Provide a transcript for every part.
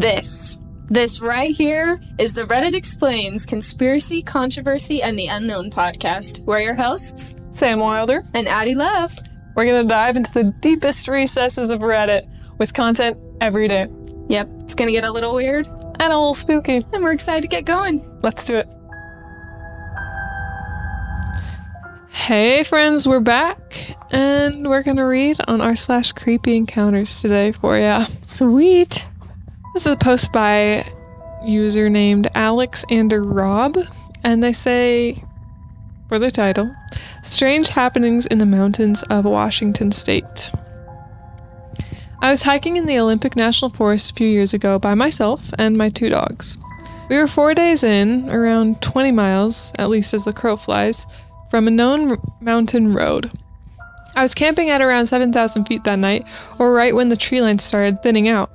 This. This right here is the Reddit Explains Conspiracy, Controversy, and the Unknown podcast. We're your hosts, Sam Wilder. and Addie Love. We're going to dive into the deepest recesses of Reddit with content every day. Yep, it's gonna get a little weird, And a little spooky. and we're excited to get going. Let's do it. Hey friends, we're back and we're gonna read on r slash creepy encounters today for ya. Sweet. This is a post by user named Alex and Rob, and they say for the title, Strange Happenings in the Mountains of Washington State. I was hiking in the Olympic National Forest a few years ago by myself and my two dogs. We were four days in, around 20 miles, at least as the crow flies, from a known r- mountain road. I was camping at around 7,000 feet that night, or right when the tree line started thinning out.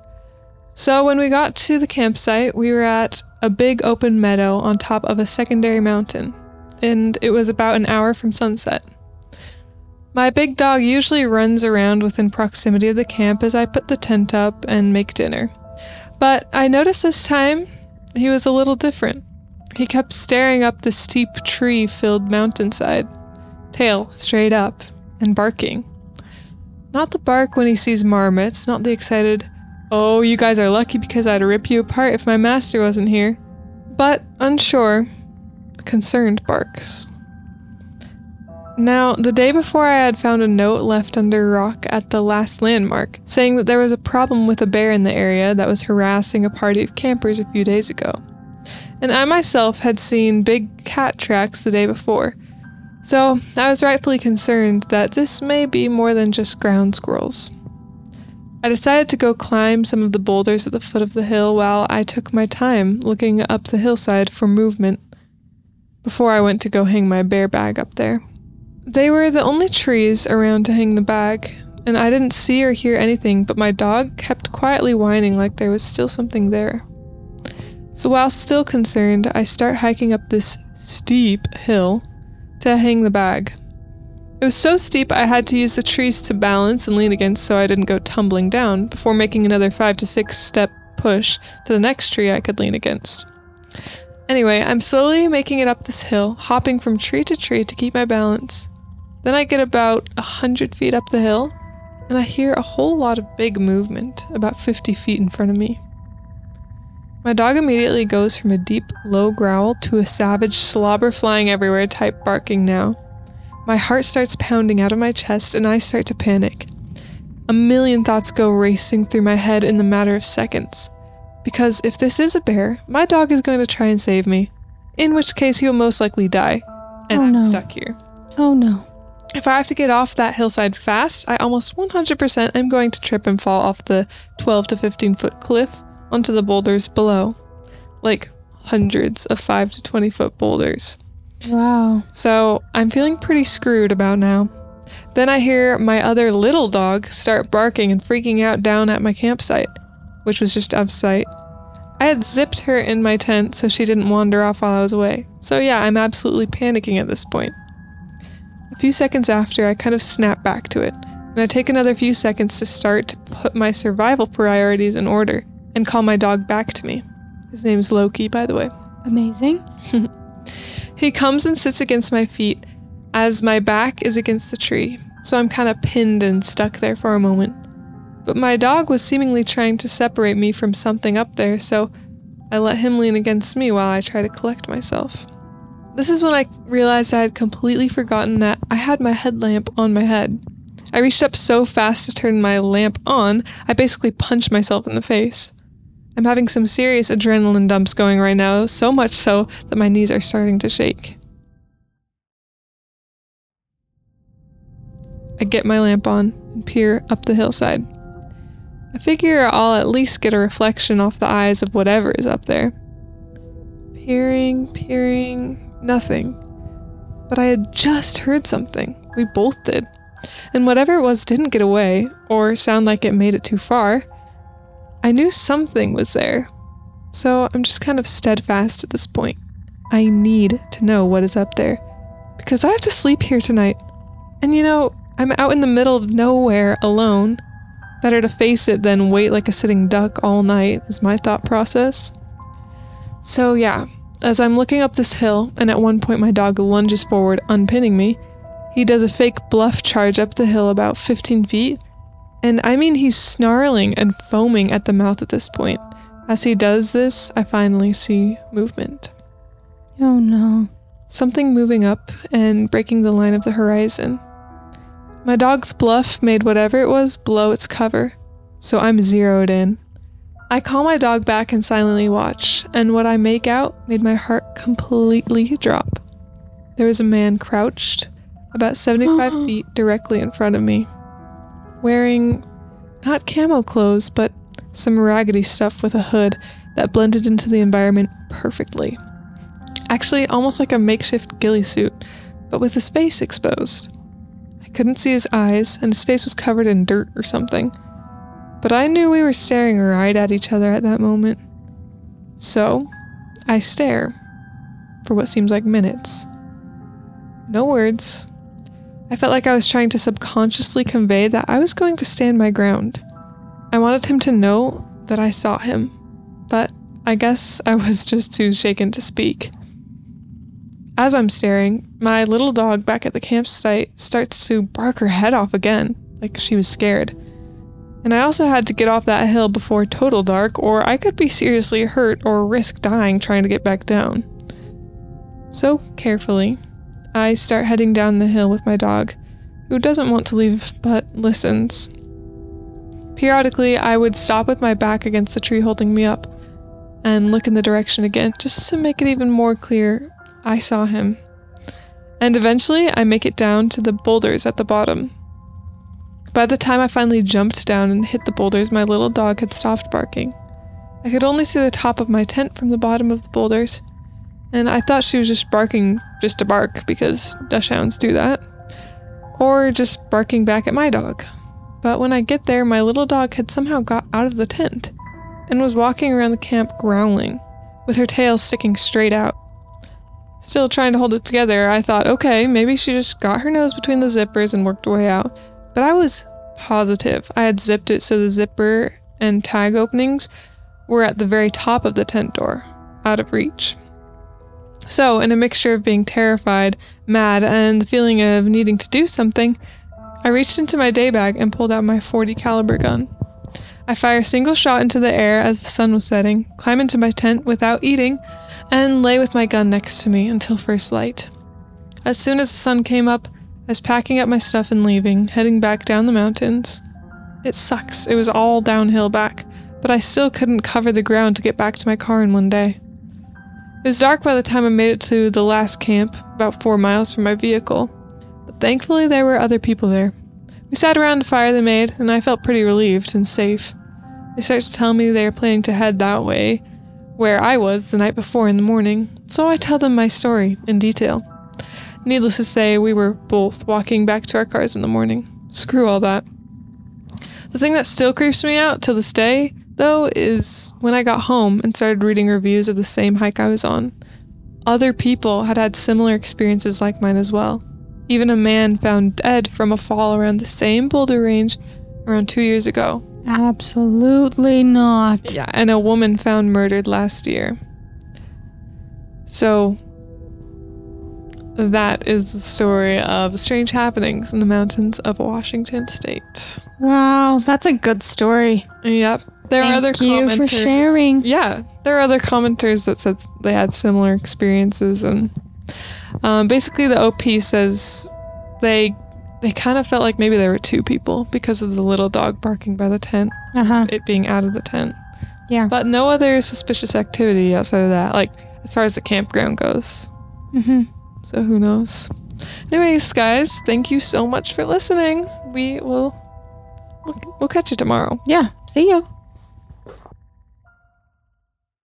So when we got to the campsite, we were at a big open meadow on top of a secondary mountain, and it was about an hour from sunset. My big dog usually runs around within proximity of the camp as I put the tent up and make dinner. But I noticed this time he was a little different. He kept staring up the steep tree filled mountainside, tail straight up, and barking. Not the bark when he sees marmots, not the excited, oh, you guys are lucky because I'd rip you apart if my master wasn't here, but unsure, concerned barks. Now, the day before, I had found a note left under rock at the last landmark saying that there was a problem with a bear in the area that was harassing a party of campers a few days ago. And I myself had seen big cat tracks the day before, so I was rightfully concerned that this may be more than just ground squirrels. I decided to go climb some of the boulders at the foot of the hill while I took my time looking up the hillside for movement before I went to go hang my bear bag up there. They were the only trees around to hang the bag, and I didn't see or hear anything, but my dog kept quietly whining like there was still something there. So while still concerned, I start hiking up this steep hill to hang the bag. It was so steep I had to use the trees to balance and lean against so I didn't go tumbling down before making another five to six step push to the next tree I could lean against. Anyway, I'm slowly making it up this hill, hopping from tree to tree to keep my balance. Then I get about a hundred feet up the hill, and I hear a whole lot of big movement about 50 feet in front of me. My dog immediately goes from a deep, low growl to a savage, slobber flying everywhere type barking now. My heart starts pounding out of my chest, and I start to panic. A million thoughts go racing through my head in the matter of seconds. Because if this is a bear, my dog is going to try and save me, in which case he will most likely die, and Oh, I'm no. stuck here. Oh no. If I have to get off that hillside fast, I almost 100% am going to trip and fall off the 12 to 15 foot cliff onto the boulders below. Like hundreds of 5 to 20 foot boulders. Wow. So I'm feeling pretty screwed about now. Then I hear my other little dog start barking and freaking out down at my campsite, which was just out of sight. I had zipped her in my tent so she didn't wander off while I was away. So yeah, I'm absolutely panicking at this point. A few seconds after, I kind of snap back to it, and I take another few seconds to start to put my survival priorities in order and call my dog back to me. His name's Loki, by the way. Amazing. He comes and sits against my feet as my back is against the tree, so I'm kind of pinned and stuck there for a moment. But my dog was seemingly trying to separate me from something up there, so I let him lean against me while I try to collect myself. This is when I realized I had completely forgotten that I had my headlamp on my head. I reached up so fast to turn my lamp on, I basically punched myself in the face. I'm having some serious adrenaline dumps going right now, so much so that my knees are starting to shake. I get my lamp on and peer up the hillside. I figure I'll at least get a reflection off the eyes of whatever is up there. Peering, peering, nothing. But I had just heard something. We both did. And whatever it was didn't get away, or sound like it made it too far. I knew something was there. So I'm just kind of steadfast at this point. I need to know what is up there. Because I have to sleep here tonight. And you know, I'm out in the middle of nowhere alone. Better to face it than wait like a sitting duck all night, is my thought process. So, yeah, as I'm looking up this hill, and at one point my dog lunges forward, unpinning me, he does a fake bluff charge up the hill about 15 feet. And I mean, he's snarling and foaming at the mouth at this point. As he does this, I finally see movement. Oh no. Something moving up and breaking the line of the horizon. My dog's bluff made whatever it was blow its cover, so I'm zeroed in. I call my dog back and silently watch, and what I make out made my heart completely drop. There was a man crouched about 75 feet directly in front of me, wearing not camo clothes, but some raggedy stuff with a hood that blended into the environment perfectly. Actually, almost like a makeshift ghillie suit, but with his face exposed. I couldn't see his eyes, and his face was covered in dirt or something. But I knew we were staring right at each other at that moment. So, I stare for what seems like minutes. No words. I felt like I was trying to subconsciously convey that I was going to stand my ground. I wanted him to know that I saw him, but I guess I was just too shaken to speak. As I'm staring, my little dog back at the campsite starts to bark her head off again, like she was scared. And I also had to get off that hill before total dark, or I could be seriously hurt or risk dying trying to get back down. So, carefully, I start heading down the hill with my dog, who doesn't want to leave but listens. Periodically, I would stop with my back against the tree holding me up and look in the direction again just to make it even more clear I saw him. And eventually, I make it down to the boulders at the bottom. By the time I finally jumped down and hit the boulders, my little dog had stopped barking. I could only see the top of my tent from the bottom of the boulders, and I thought she was just barking just to bark because dachshunds do that, or just barking back at my dog. But when I get there, my little dog had somehow got out of the tent and was walking around the camp growling, with her tail sticking straight out. Still trying to hold it together, I thought, okay, maybe she just got her nose between the zippers and worked her way out. But I was positive I had zipped it so the zipper and tag openings were at the very top of the tent door, out of reach. So, in a mixture of being terrified, mad, and the feeling of needing to do something, I reached into my day bag and pulled out my 40 caliber gun. I fire a single shot into the air as the sun was setting, climb into my tent without eating, and lay with my gun next to me until first light. As soon as the sun came up, I was packing up my stuff and leaving, heading back down the mountains. It sucks, it was all downhill back, but I still couldn't cover the ground to get back to my car in one day. It was dark by the time I made it to the last camp, about four miles from my vehicle, but thankfully there were other people there. We sat around the fire they made, and I felt pretty relieved and safe. They started to tell me they were planning to head that way, where I was the night before in the morning, so I tell them my story in detail. Needless to say, we were both walking back to our cars in the morning. Screw all that. The thing that still creeps me out to this day, though, is when I got home and started reading reviews of the same hike I was on. Other people had had similar experiences like mine as well. Even a man found dead from a fall around the same boulder range around two years ago. Absolutely not. Yeah, and a woman found murdered last year. So, that is the story of the strange happenings in the mountains of Washington State. Wow, that's a good story. Yep. There are other Thank you for sharing. Yeah, there are other commenters that said they had similar experiences, and um, basically the OP says they they kind of felt like maybe there were two people because of the little dog barking by the tent, Uh huh. it being out of the tent. Yeah. But no other suspicious activity outside of that, like as far as the campground goes. Mm-hmm. So who knows? Anyways, guys, thank you so much for listening. We will we'll, we'll catch you tomorrow. Yeah. See you.